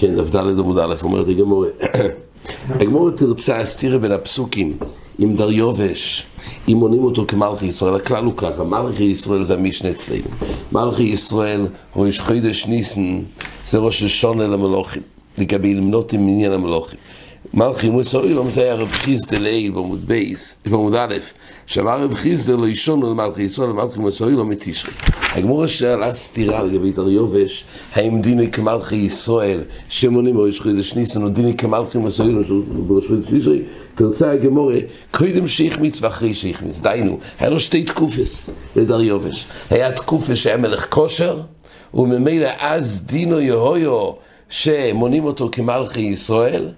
כן, דף ד' עמוד א', אומרת הגמור, הגמור תרצה הסתירה בין הפסוקים עם דריובש, אם מונים אותו כמלכי ישראל, הכלל הוא ככה, מלכי ישראל זה המשנה אצלנו. מלכי ישראל, ראש חידש ניסן, זה ראש השונה למלוכים, לגבי למנות עם עניין המלוכים. מלכי מוסר אילום זה היה רב חיסדה לעיל בעמוד בייס, בעמוד א', שאמר רב חיסדה לא ישונו למלכי ישראל, למלכי מוסר אילום מתשרי. הגמור שאלה סתירה לגבי דריובש, האם דיני כמלכי ישראל, שמונים או יש חידש ניסן, או דיני כמלכי מוסר אילום בראש חידש תשרי, תרצה הגמור, קודם שהחמיץ ואחרי שהחמיץ, דיינו, היה לו שתי תקופס לדריובש. היה תקופס שהיה מלך כושר, וממילא אז דינו יהויו שמונים אותו כמלכי ישראל,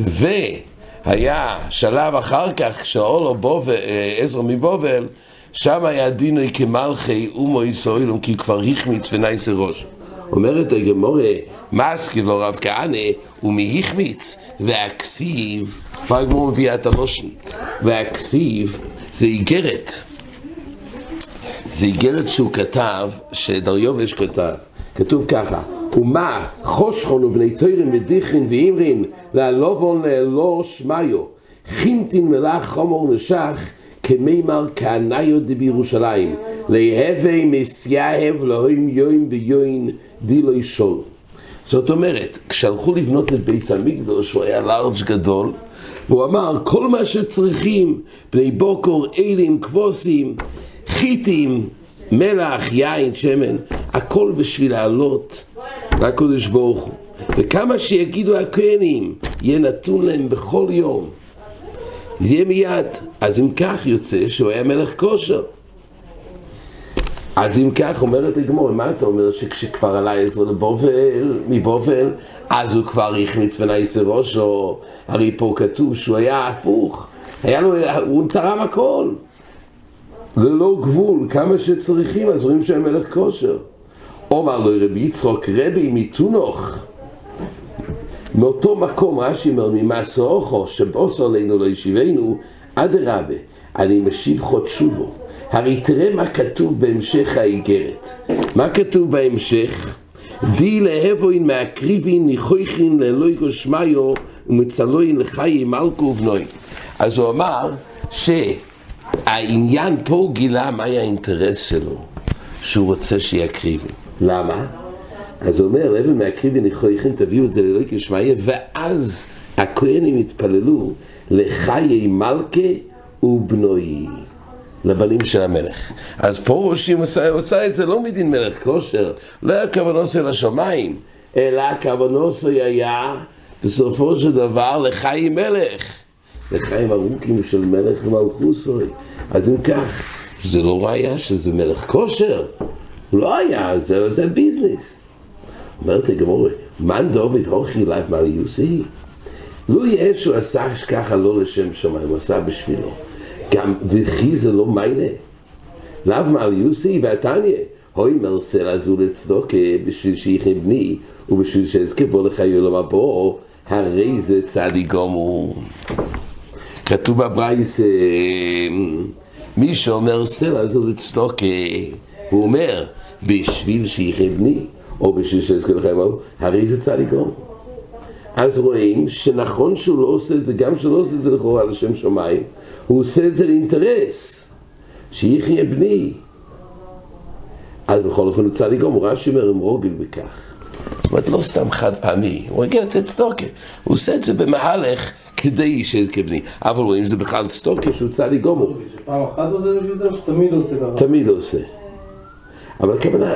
והיה שלב אחר כך, כשאולו בובל, עזרא מבובל, שם היה דינוי כמלכי אומו ישראלום, כי כבר החמיץ ונייסה ראש. אומרת הגמורה, מסקיל לו רב כהנא, ומהחמיץ, והכסיב, כבר הגמור מביאה את הלושן, והכסיב זה איגרת. זה איגרת שהוא כתב, שדריובש כתב, כתוב ככה ומה? חושכון ובני תוירים ודיכין ואימרין להלובון לאלו שמיו חינטין מלאך חומור נשך כמימר כעניו דבירושלים להווה מסייהב להוים יוין ויוין דילו ישול זאת אומרת, כשהלכו לבנות את ביס המקדוש, הוא היה לארג' גדול, והוא אמר, כל מה שצריכים, בני בוקור, אלים, כבוסים, חיטים, מלח, יין, שמן, הכל בשביל לעלות לקדוש ברוך הוא. וכמה שיגידו הכהנים, יהיה נתון להם בכל יום. יהיה מיד. אז אם כך יוצא שהוא היה מלך כושר. אז אם כך אומרת הגמור, מה אתה אומר שכשכבר עלה עזרא לבובל, מבובל, אז הוא כבר החמיץ ונייסה ראשו, הרי פה כתוב שהוא היה הפוך, היה לו, הוא תרם הכל, ללא גבול, כמה שצריכים, אז רואים שהיה מלך כושר. אומר לו רבי יצחוק רבי מתונוך. מאותו מקום רש"י אומר ממעשה אוכו שבוסו עלינו לא ישיבנו אדרבה אני משיב חודשובו. הרי תראה מה כתוב בהמשך האיגרת. מה כתוב בהמשך? די להבוין מהקריבין ניחויכין לאלוהי גושמיו ומצלוין לחיי מלכו ובנוי. אז הוא אמר שהעניין פה הוא גילה מה היה האינטרס שלו שהוא רוצה שיקריבים למה? אז הוא אומר, אבן מהקריבי נכויכם, תביאו את זה לאלוהי כשמעיה, ואז הכהנים התפללו לחיי מלכה ובנוי, לבנים של המלך. אז פה ראשים עושה, עושה את זה לא מדין מלך כושר, לא היה כוונוסו אל השמיים, אלא כוונוסו היה בסופו של דבר לחיי מלך, לחיים ארוכים של מלך מלכוסוי. אז אם כך, זה לא ראיה שזה מלך כשר. לא היה, זה, זה ביזנס. אומרת הגמרא, מאן דעביד הכי לאו מעליותא? לו יש הוא עשה ככה לא לשם שמיים, הוא עשה בשבילו. גם וכי זה לא מעלה. לאו מעליותא והתניא, האומר סלע זו לצדקה בשביל שיחיו בני ובשביל שאזכה בה לחיי עולם הבא, הרי זה צדיק גמור. כתוב בברייס, מי שאומר סלע זו לצדוקה, הוא אומר, בשביל שיחיה בני, או בשביל שיזכה לכם, הרי זה צדיקו. אז רואים שנכון שהוא לא עושה את זה, גם שהוא לא עושה את זה לכאורה לשם שמיים, הוא עושה את זה לאינטרס, שיחיה בני. אז בכל אופן הוא צדיק הוא רש"י אומר עם רוגל בכך. זאת אומרת, לא סתם חד פעמי, הוא רגיל לתת צדוקה, הוא עושה את זה במהלך כדי שיזכה בני. אבל רואים שזה בכלל צדוקה שהוא צדיק גמור. פעם אחת עושה בשביל זה או שתמיד עושה ככה? תמיד עושה. אבל הכוונה,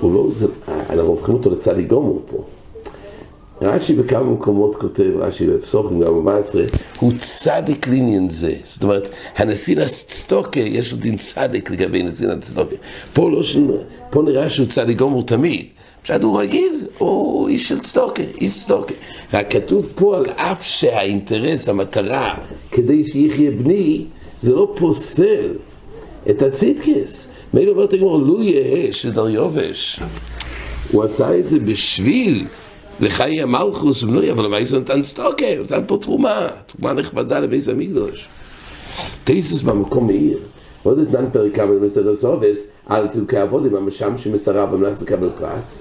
הוא לא, זה, אנחנו הופכים אותו לצדיק גמור פה. רש"י בכמה מקומות כותב, רש"י בפסוחים גם ב-14, הוא צדיק לעניין זה. זאת אומרת, הנשיא הצדוקה, יש לו דין צדיק לגבי נשיא הצדוקה. פה, לא, פה נראה שהוא צדיק גמור תמיד. פשוט הוא רגיל, הוא איש של צדוקה, איש צדוקה. רק כתוב פה על אף שהאינטרס, המטרה, כדי שיחיה בני, זה לא פוסל את הצדקס. מילא אומרת הגמור, לו יהא שדריובש, הוא עשה את זה בשביל לחיי המלכוס ובנוי, אבל זה נתן? הוא נתן פה תרומה, תרומה נכבדה לבית המקדוש. תייסס במקום מאיר, עוד אתנן פרק כמה במסר הסובס, אל תהיו כעבדים, המשמשים את הרב על מנת לקבל פרס.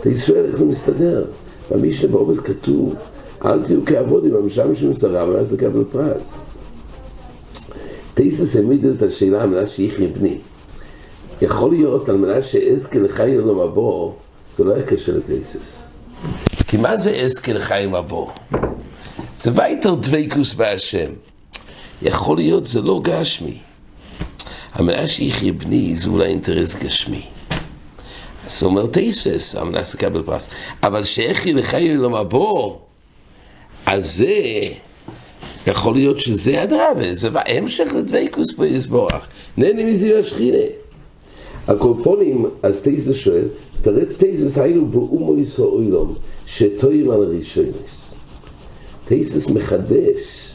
אתה שואל איך זה מסתדר. במשנה באבות כתוב, אל תהיו כעבדים, המשמשים את הרב על מנת לקבל פרס. תוספות העמיד את השאלה על מנת שיחיו בני. יכול להיות על מנת שאזכה לחיי עולם הבא, זה לא היה קשה לתייסס. כי מה זה אזכה לחיי עולם הבא? זה ווייטער דבקות בהשם. יכול להיות זה לא גשמי. המנה שיחיה בני זה אולי אינטרס גשמי. אז הוא אומר תייסס, המנה סקבל פרס. אבל שאיכי לחי לו מבוא, אז זה... יכול להיות שזה אדרבה, זה המשך לדוויקוס פה יסבורך. נהנה מזה השכינה. הקורפונים, אז תייסס שואל, תרץ תייסס היינו באומו ישו אילום, שטועים על הראשונס. תייסס מחדש,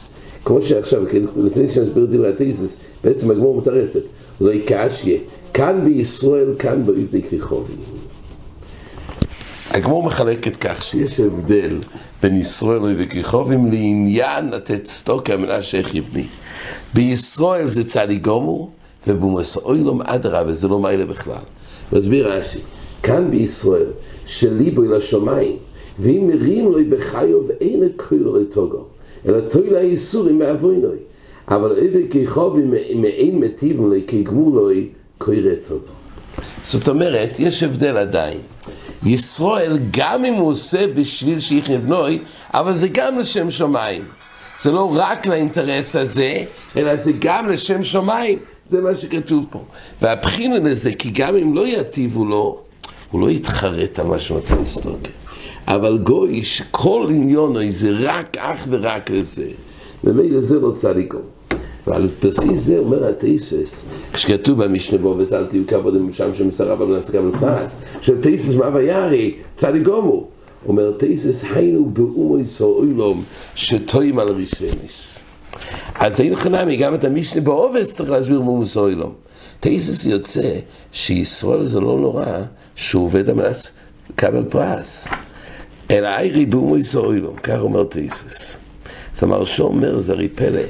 כמו שעכשיו, לפני שנסביר דברי התייסס, בעצם הגמור מתרצת, לא יקשיה, כאן בישראל, כאן באיבדי כריכובי. הגמור מחלקת כך שיש הבדל בין ישראל וכריכובים לעניין לתת סטוקה מנה שייך יבני. בישראל זה צדי גומור, ובמסוילום אדרבה, זה לא מיילה בכלל. מסביר רש"י, כאן בישראל, שליבו אל השמיים, ואם מרים לו בחיוב אין הקוילו לתוגו, אלא תוי לה איסורים מאבוינוי. אבל איזה כיכובים מעין מטיבם לי כגמולוי קוירה טוב. זאת אומרת, יש הבדל עדיין. ישראל, גם אם הוא עושה בשביל שיחיה בנוי, אבל זה גם לשם שמיים. זה לא רק לאינטרס הזה, אלא זה גם לשם שמיים. זה מה שכתוב פה. והבחינה לזה, כי גם אם לא יטיבו לו, הוא לא יתחרט על מה שמתן סטוקר. אבל גוי שכל עניונו זה רק אך ורק לזה. ומילא זה לא צדיקו. ועל בסיס זה אומר התייסס, כשכתוב במשנה בו וזל תהיו כבוד שם שמסרב על מנסה קבל פרס, שתייסס מה וירי, צדיק גומו. אומר תייסס היינו באומו ישראלום שטועים על רישייניס. אז אין חנמי, גם את המשנה בעובס צריך להסביר מומוס אוילום. תייסס יוצא שישראל זה לא נורא שהוא עובד המנס קבל פרס. אלא איירי באומוס אוילום, כך אומר תייסס. אז המרשו אומר, זה הרי פלא.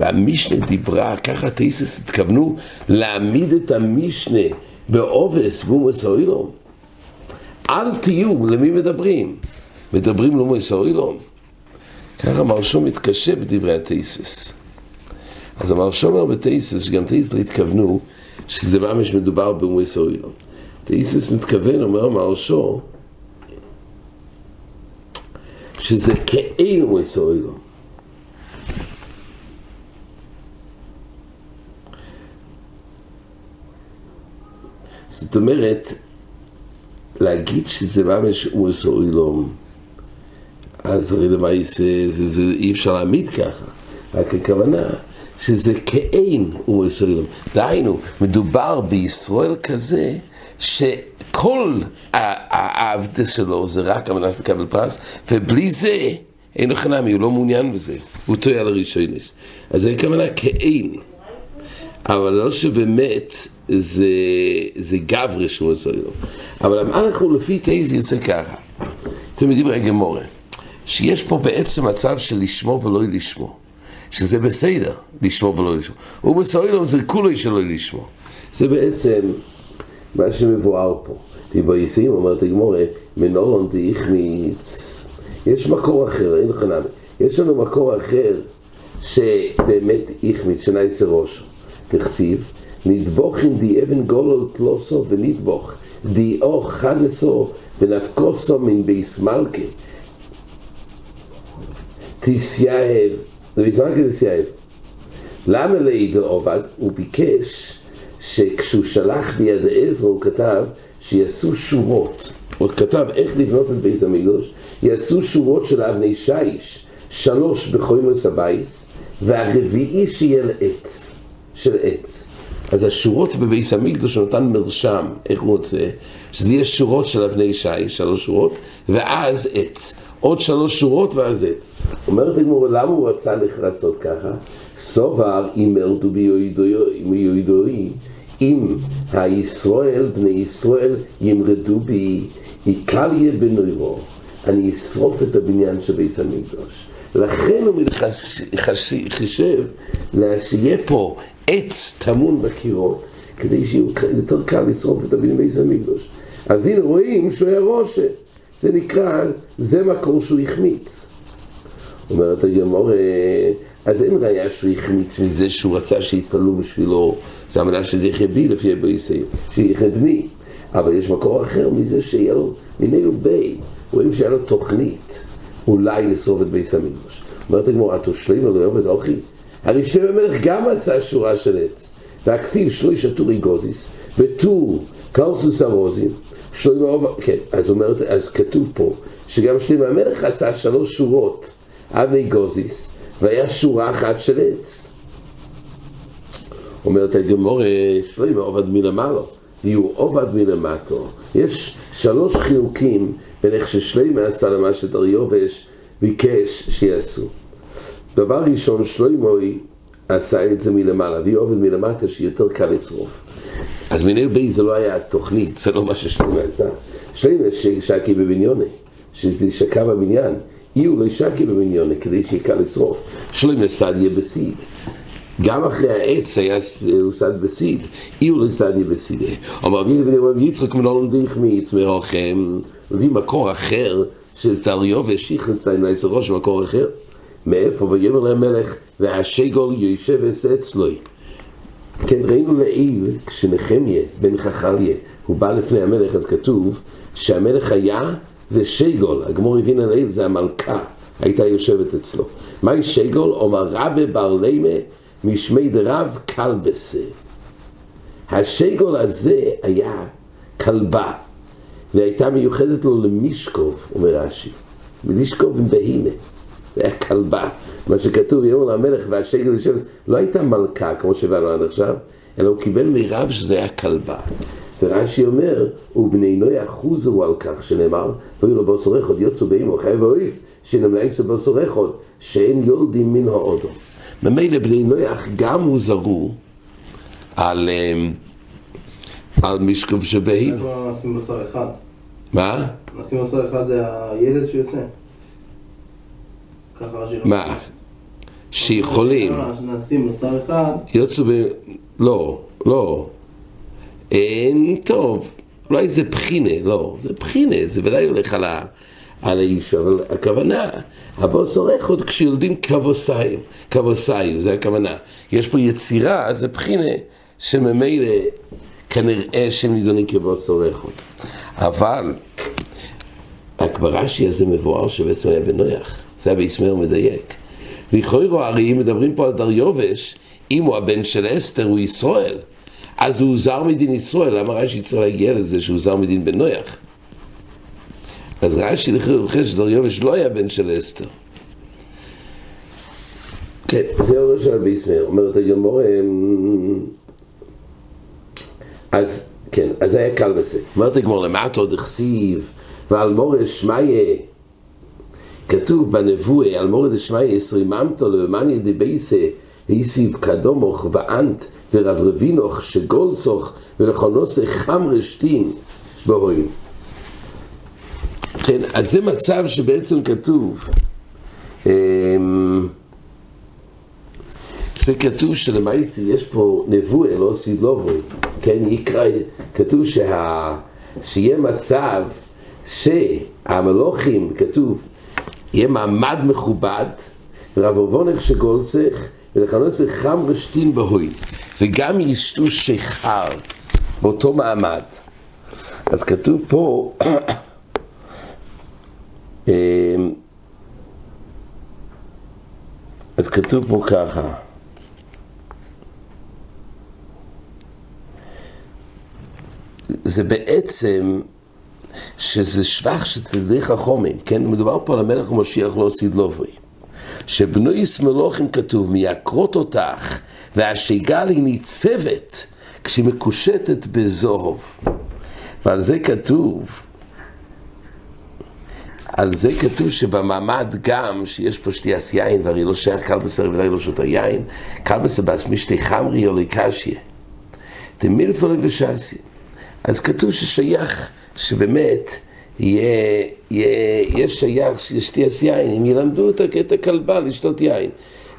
והמשנה דיברה, ככה תייסס התכוונו להעמיד את המשנה בעובס באומוס אוילום. אל תהיו, למי מדברים? מדברים לאומוס אוילום. ככה מרשו מתקשה בדברי התייסס. אז המרשו אומר בתייסס, שגם תייסס לא התכוונו שזה ממש מדובר באומס אוילום. תייסס מתכוון, אומר מרשו, שזה כאין אומס אוילום. זאת אומרת, להגיד שזה ממש אומס אוילום, אז הרי למעשה אי אפשר להעמיד ככה, רק הכוונה שזה כאין אומו ישראל. דהיינו, מדובר בישראל כזה שכל העבדה שלו זה רק המנס לקבל פרס, ובלי זה אין לו חנמי, הוא לא מעוניין בזה, הוא טועה על הראשונס. אז זה הכוונה כאין. אבל לא שבאמת זה, זה גברי שהוא עושה לו. אבל אנחנו לפי תייז יוצא ככה. זה מדברי גמורה. שיש פה בעצם מצב של לשמור ולא לשמור. שזה בסדר, לשמור ולא לשמור. הוא מסוילום זה כולו שלא לשמור. זה בעצם מה שמבואר פה. תיבייסים, אומרת הגמורה, מנולון דאיכמיץ. יש מקור אחר, אין לך נמי. יש לנו מקור אחר שבאמת איכמיץ, שנייסה ראש. תכסיב, נדבוך עם די אבן גולו תלוסו ונדבוך, די אור חדסו ונפקוסו מן ביס מלכה. כזה תסייב. למה לידו עובד? הוא ביקש שכשהוא שלח ביד עזרא הוא כתב שיעשו שורות. הוא כתב איך לבנות את בית המקדוש, יעשו שורות של אבני שיש, שלוש בחוימוס הבייס, והרביעי שיהיה לעץ, של עץ. אז השורות בבית המקדוש הוא נתן מרשם, איך הוא רוצה, שזה יהיה שורות של אבני שיש, שלוש שורות, ואז עץ. עוד שלוש שורות ואז עץ. אומרת הגמור, למה הוא רצה לעשות ככה? סובר אם מרדו ביועדוי, אם הישראל, בני ישראל, ימרדו בי, יקל יהיה בנוירו, אני אשרוף את הבניין של בית המקדוש. לכן הוא חישב שיהיה פה עץ טמון בקירות, כדי שיהיה יותר קל לשרוף את הבניין בייס המקדוש. אז הנה רואים שהוא היה רושה. זה נקרא, זה מקור שהוא החמיץ. אומרת הגמור, אז אין ראיה שהוא החמיץ מזה שהוא רצה שיתפללו בשבילו, זה המנה של יחיה בי לפי הבייסי, שיחיה בני. אבל יש מקור אחר מזה שיהיה לו, מיני בי, רואים שהיה לו תוכנית אולי לשרוף את בייס המקדוש. אומרת הגמור, את שלם ולא עובד אוכי? הרי שלם המלך גם עשה שורה של עץ, והכסיל שלושה טורי גוזיס, וטור קרסוס ארוזים, שלמה עובד, כן, אז אומרת, אז כתוב פה, שגם שלמה המלך עשה שלוש שורות מי גוזיס, והיה שורה אחת של עץ. אומרת הגמור, שלמה עובד מלמעלה, יהיו עובד מלמטו. יש שלוש חילוקים בין איך ששלמה עשה למה שדריובש ביקש שיעשו. דבר ראשון, שלמה עשה את זה מלמעלה, והיא עובד מלמטה שיותר קל לשרוף. אז מיני בי זה לא היה תוכנית, זה לא מה ששלמה עשה. שלמה שקי בבניוני, שזה שקע בבניין. הוא לא שקי בבניוני כדי שיקל לשרוף. שלמה סדיה בסיד. גם אחרי העץ היה סד בסיד, אי הוא לא סדיה בסיד. אמר רבי יצחק מנולן דיך מאיץ מרוחם, מביא מקור אחר של תריו ושיחנציים לעץ הראש, מקור אחר. מאיפה? ויאמר להם מלך, והשגול יושב אצלוי. כן, ראינו לעיל, כשנחמיה בן חכליה, הוא בא לפני המלך, אז כתוב שהמלך היה ושגול, הגמור הבין על העיל, זה המלכה, הייתה יושבת אצלו. מהי שגול? אומר רבה בר לימה משמי דרב כלבסה. השגול הזה היה כלבה, והייתה מיוחדת לו למישקוב, אומר רש"י, מלישקוב עם בהימה, זה כלבה. מה שכתוב, יאמר למלך והשגל יושב, לא הייתה מלכה כמו שהבאנו עד עכשיו, אלא הוא קיבל מירב שזה היה כלבה. ורש"י אומר, ובני נוי אחוזו על כך שנאמר, והיו לו בוסו רחוד, יוצאו באמו, חייב ואויב, שנמלאיסו בוסו רחוד, שאין יולדים מן האודו. ממילא בני נויח גם הוזרו על, על משקוף. איפה נשים בשר אחד? מה? נשים בשר אחד זה הילד שיוצא. ככה רש"י לא מה? שיכולים. יוצאו ב... לא, לא. אין טוב. אולי זה בחינה, לא. זה בחינה, זה ודאי הולך על, ה... על האיש, אבל הכוונה, הבוס עורך עוד כשיולדים כבוסיים, כבוסיו, זה הכוונה. יש פה יצירה, זה בחינה, שממילא כנראה שהם נידונים כבוס עורך עוד. אבל, רק ברש"י הזה מבואר שבעצם היה בנויח. זה היה בישמעאל מדייק. לכאורה הרי אם מדברים פה על דריובש, אם הוא הבן של אסתר, הוא ישראל. אז הוא זר מדין ישראל, למה רש"י צריך להגיע לזה שהוא זר מדין בן נויח? אז רש"י לכאורה שדריובש לא היה בן של אסתר. כן, זה אומר של בישמעאל, אומרת הגמור, אז כן, אז היה קל בזה. אומרת הגמור, למטה עוד הכסיב, ועל מורש שמיה כתוב בנבואה, על מורד דשמיא ישריממתו למאניה דבייסה, היסיב קדומוך ואנט ורב רבינוך שגולסוך ולכונוסי חם רשתין בהורים. כן, אז זה מצב שבעצם כתוב, זה כתוב שלמעשה יש פה נבואה, לא סידלובוי, כן, יקרא, כתוב שה, שיהיה מצב שהמלוכים, כתוב, יהיה מעמד מכובד, רב אבונך שגולצך, ולכנוס חם רשתין בהוי, וגם ישתו שיכר באותו מעמד. אז כתוב פה, אז כתוב פה ככה, זה בעצם שזה שבח של תלמידי חכומים, כן? מדובר פה על המלך המשיח לא סידלוברי. שבנויס מלוכים כתוב, מייקרות אותך, והשיגל היא ניצבת כשהיא מקושטת בזוהוב. ועל זה כתוב, על זה כתוב שבמעמד גם, שיש פה שתיית יין, והרי לא שייך קל בשר ולא לא שותה יין, קל בשר בס משתי חמרי או לקשיה. דמילפולי ושסי. אז כתוב ששייך שבאמת יהיה, יהיה, יהיה שייך ששתיית יין, אם ילמדו את הכלבה לשתות יין.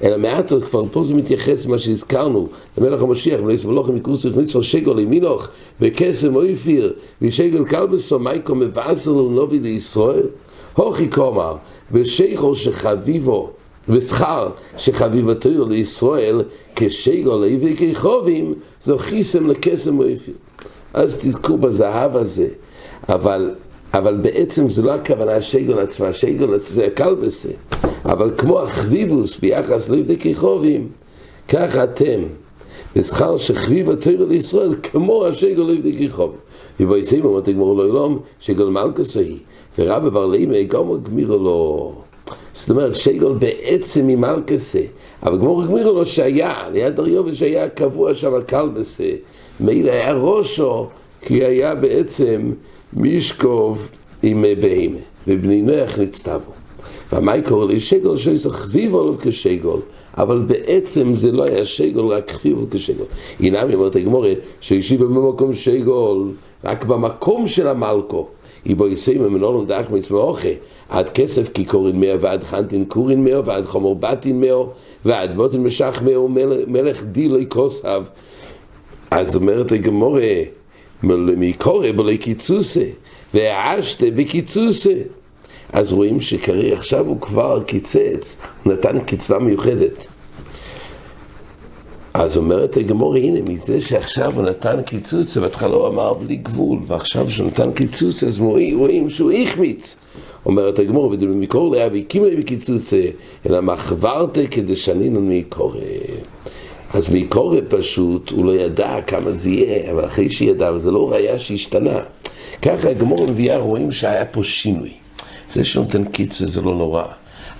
אלא מעט עוד כבר פה זה מתייחס למה שהזכרנו, למלך המשיח, ולא יסבור לכם מקורס הכניסו שגל ימינוך, וקסם אויפיר, ושגל כלבסו, מייקו מבאסר לו לישראל. הוכי כומר, ושייכו שחביבו, ושכר שחביבתו לישראל, כשגל להביא כחובים, זו חיסם לקסם אויפיר. אז תזכו בזהב הזה, אבל אבל בעצם זה לא הכוונה השגל עצמה, השגל זה הכלבסה. אבל כמו החביבוס ביחס לבדקי חובים, ככה אתם, בשכר שחביב התוירה לישראל, כמו השגל לבדקי חובים. ובו יסיים אמרת גמור לא ילום, שגל מלכסו היא, ורבא בר לימי גם גמירו לו. זאת אומרת, שגל בעצם ממלכסה, אבל גמור גמירו לו שהיה, ליד הריובל שהיה קבוע שם הכלבסה, מילא היה ראשו, כי היה בעצם מישקוב עם בהמה, ובני נוח נצטבו. והמאי קורא לי שגל שיסר חביב עליו כשגל, אבל בעצם זה לא היה שגל, רק חביב כשגל. הנה מי אומרת הגמורה, שהשיבה במקום שגל, רק במקום של המלכו. איבו יסי ממנו דאח מצמאוכה, עד כסף כי קורין מאו ועד חנטין קורין מאו ועד חומר בתין מאו ועד בוטין משך מאו מלך דילי כוסב. אז אומרת הגמורה, מקורא בלי קיצוסה, והעשתה בקיצוסה. אז רואים שקרי עכשיו הוא כבר קיצץ, הוא נתן קצבה מיוחדת. אז אומרת הגמור, הנה, מזה שעכשיו הוא נתן קיצוץ, בהתחלה הוא אמר בלי גבול, ועכשיו שהוא נתן קיצוץ, אז רואים שהוא החמיץ. אומרת הגמור, ודמקור לאה והקים לי בקיצוצה, אלא מחברתה כדשנינן מקורא. אז מקורא פשוט, הוא לא ידע כמה זה יהיה, אבל אחרי שידע, וזה לא ראייה שהשתנה. ככה הגמור מביאה, רואים שהיה פה שינוי. זה שנותן קיצור זה לא נורא.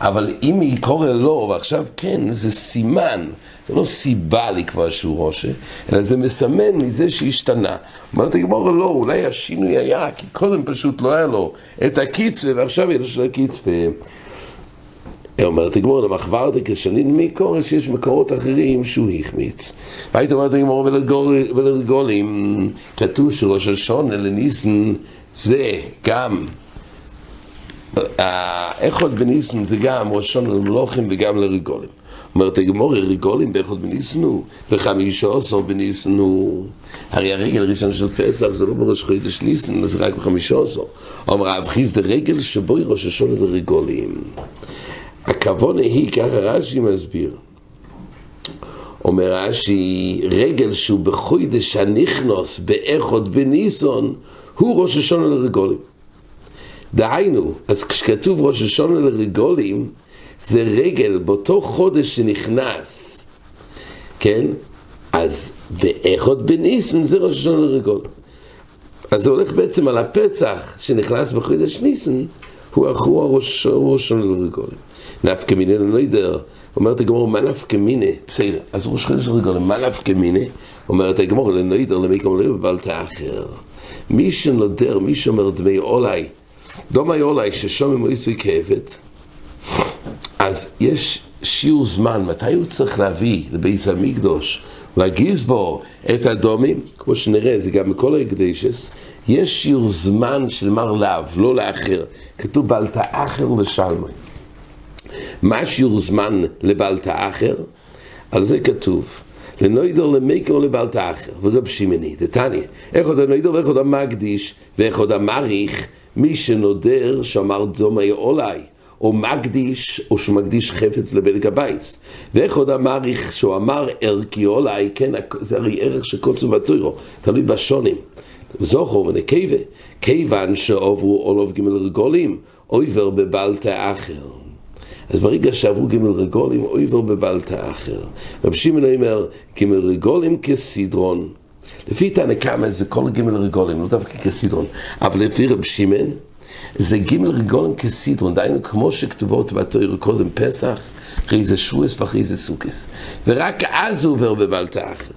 אבל אם היא קורא לא, ועכשיו כן, זה סימן, זה לא סיבה לקבוע שהוא ראשה, אלא זה מסמן מזה שהשתנה. אומרת הגמור לא, אולי השינוי היה, כי קודם פשוט לא היה לו את הקיצווה, ועכשיו יש לו הקיצווה. אומרת הגמור, למחברתי כשנין מקורא שיש מקורות אחרים שהוא החמיץ. והיית אומרת הגמור ולרגולים, כתוב שראש השונה לניסן זה גם האחוד בניסן זה גם ראשון למלוכים וגם לרגולים. אומרת הגמור, רגולים באחוד בניסן הוא, וחמישה עשר בניסן הוא. הרי הרגל הראשון של פסח זה לא בראש חודש ניסן, זה רק בחמישה עשר. אומר אב חיסד רגל שבו היא ראש השונה לרגולים. הכוונה היא, ככה רש"י מסביר. אומר רש"י, רגל שהוא בחוידש הנכנוס באחוד בניסון, הוא ראש השונה לרגולים. דהיינו, אז כשכתוב ראש השונה לרגולים, זה רגל באותו חודש שנכנס, כן? אז באחוד בניסן זה ראש השונה לרגולים. אז זה הולך בעצם על הפסח שנכנס בחודש ניסן, הוא הראש השונה לרגולים. נפקא מיני לנוידר, אומרת הגמור, מה נפקא מיני? בסדר, אז ראש חודש לרגולים, מה נפקא מיני? אומרת הגמור, לנוידר למקום לב בבלת האחר. מי שנודר, מי שאומר דמי עולי, דומי עולי ששומעים איסוי כעבד, אז יש שיעור זמן, מתי הוא צריך להביא לבית המקדוש, להגיז בו את הדומים, כמו שנראה, זה גם בכל ההקדשס, יש שיעור זמן של מר לאו, לא לאחר, כתוב בלת האחר לשלמי. מה שיעור זמן לבלת האחר? על זה כתוב. לנוידו למקר לבלת האחר, ורב שמעני, דתניא, איך עוד הנוידו ואיך עוד המקדיש, ואיך עוד המעריך, מי שנודר שאמר דומי עולי, או מקדיש, או שמקדיש חפץ לבדק הבייס. ואיך עוד המעריך שהוא אמר ערכי עולי, כן, זה הרי ערך שקוצו בתוירו, תלוי בשונים. זוכר ונקבה, כיוון שעוברו עולוב ג' רגולים, עובר בבלטה אחר. אז ברגע שעברו ג' רגולים, עובר בבלטה אחר. רב שמעון אומר, ג' רגולים כסדרון. לפי תנא קמא זה כל ג' רגולים, לא דווקא כסדרון, אבל לפי רב שמעון זה ג' רגולים כסדרון, דהיינו כמו שכתובות בתויר קודם פסח, אחרי זה שבועס ואחרי זה סוכס. ורק אז הוא עובר בבלטה אחר.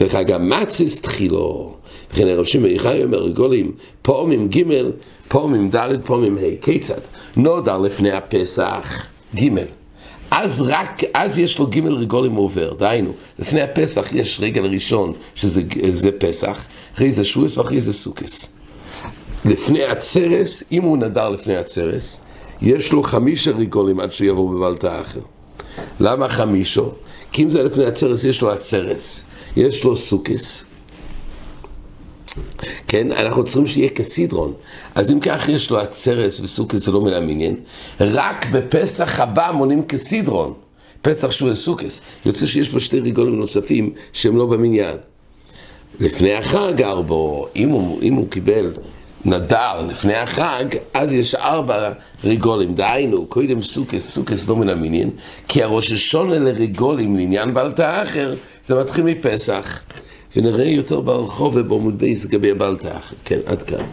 וחג המצס תחילו, וכן הרב שמעון יחי אומר רגולים, פעמים ג', פעמים ד', פעמים ה', כיצד? נודע לפני הפסח ג' אז רק, אז יש לו ג' רגולים עובר, דהיינו, לפני הפסח יש רגל ראשון שזה פסח, אחרי זה שבועס ואחרי זה סוכס. לפני הצרס, אם הוא נדר לפני הצרס, יש לו חמישה ריגולים עד שיבוא בבלטה אחר. למה חמישו? כי אם זה לפני הצרס, יש לו הצרס, יש לו סוכס. כן, אנחנו צריכים שיהיה כסידרון. אז אם כך יש לו הצרס וסוכס זה לא מן המניין, רק בפסח הבא מונים כסידרון. פסח שהוא סוכס. יוצא שיש פה שתי ריגולים נוספים שהם לא במניין. לפני החג ארבו, אם הוא, אם הוא קיבל נדר לפני החג, אז יש ארבע ריגולים. דהיינו, קודם סוכס, סוכס לא מן המניין, כי הראש השונה לריגולים לעניין בלטה אחר, זה מתחיל מפסח. ונראה יותר ברחוב ובעמוד בייס לגבי הבעל תחת. כן, עד כאן.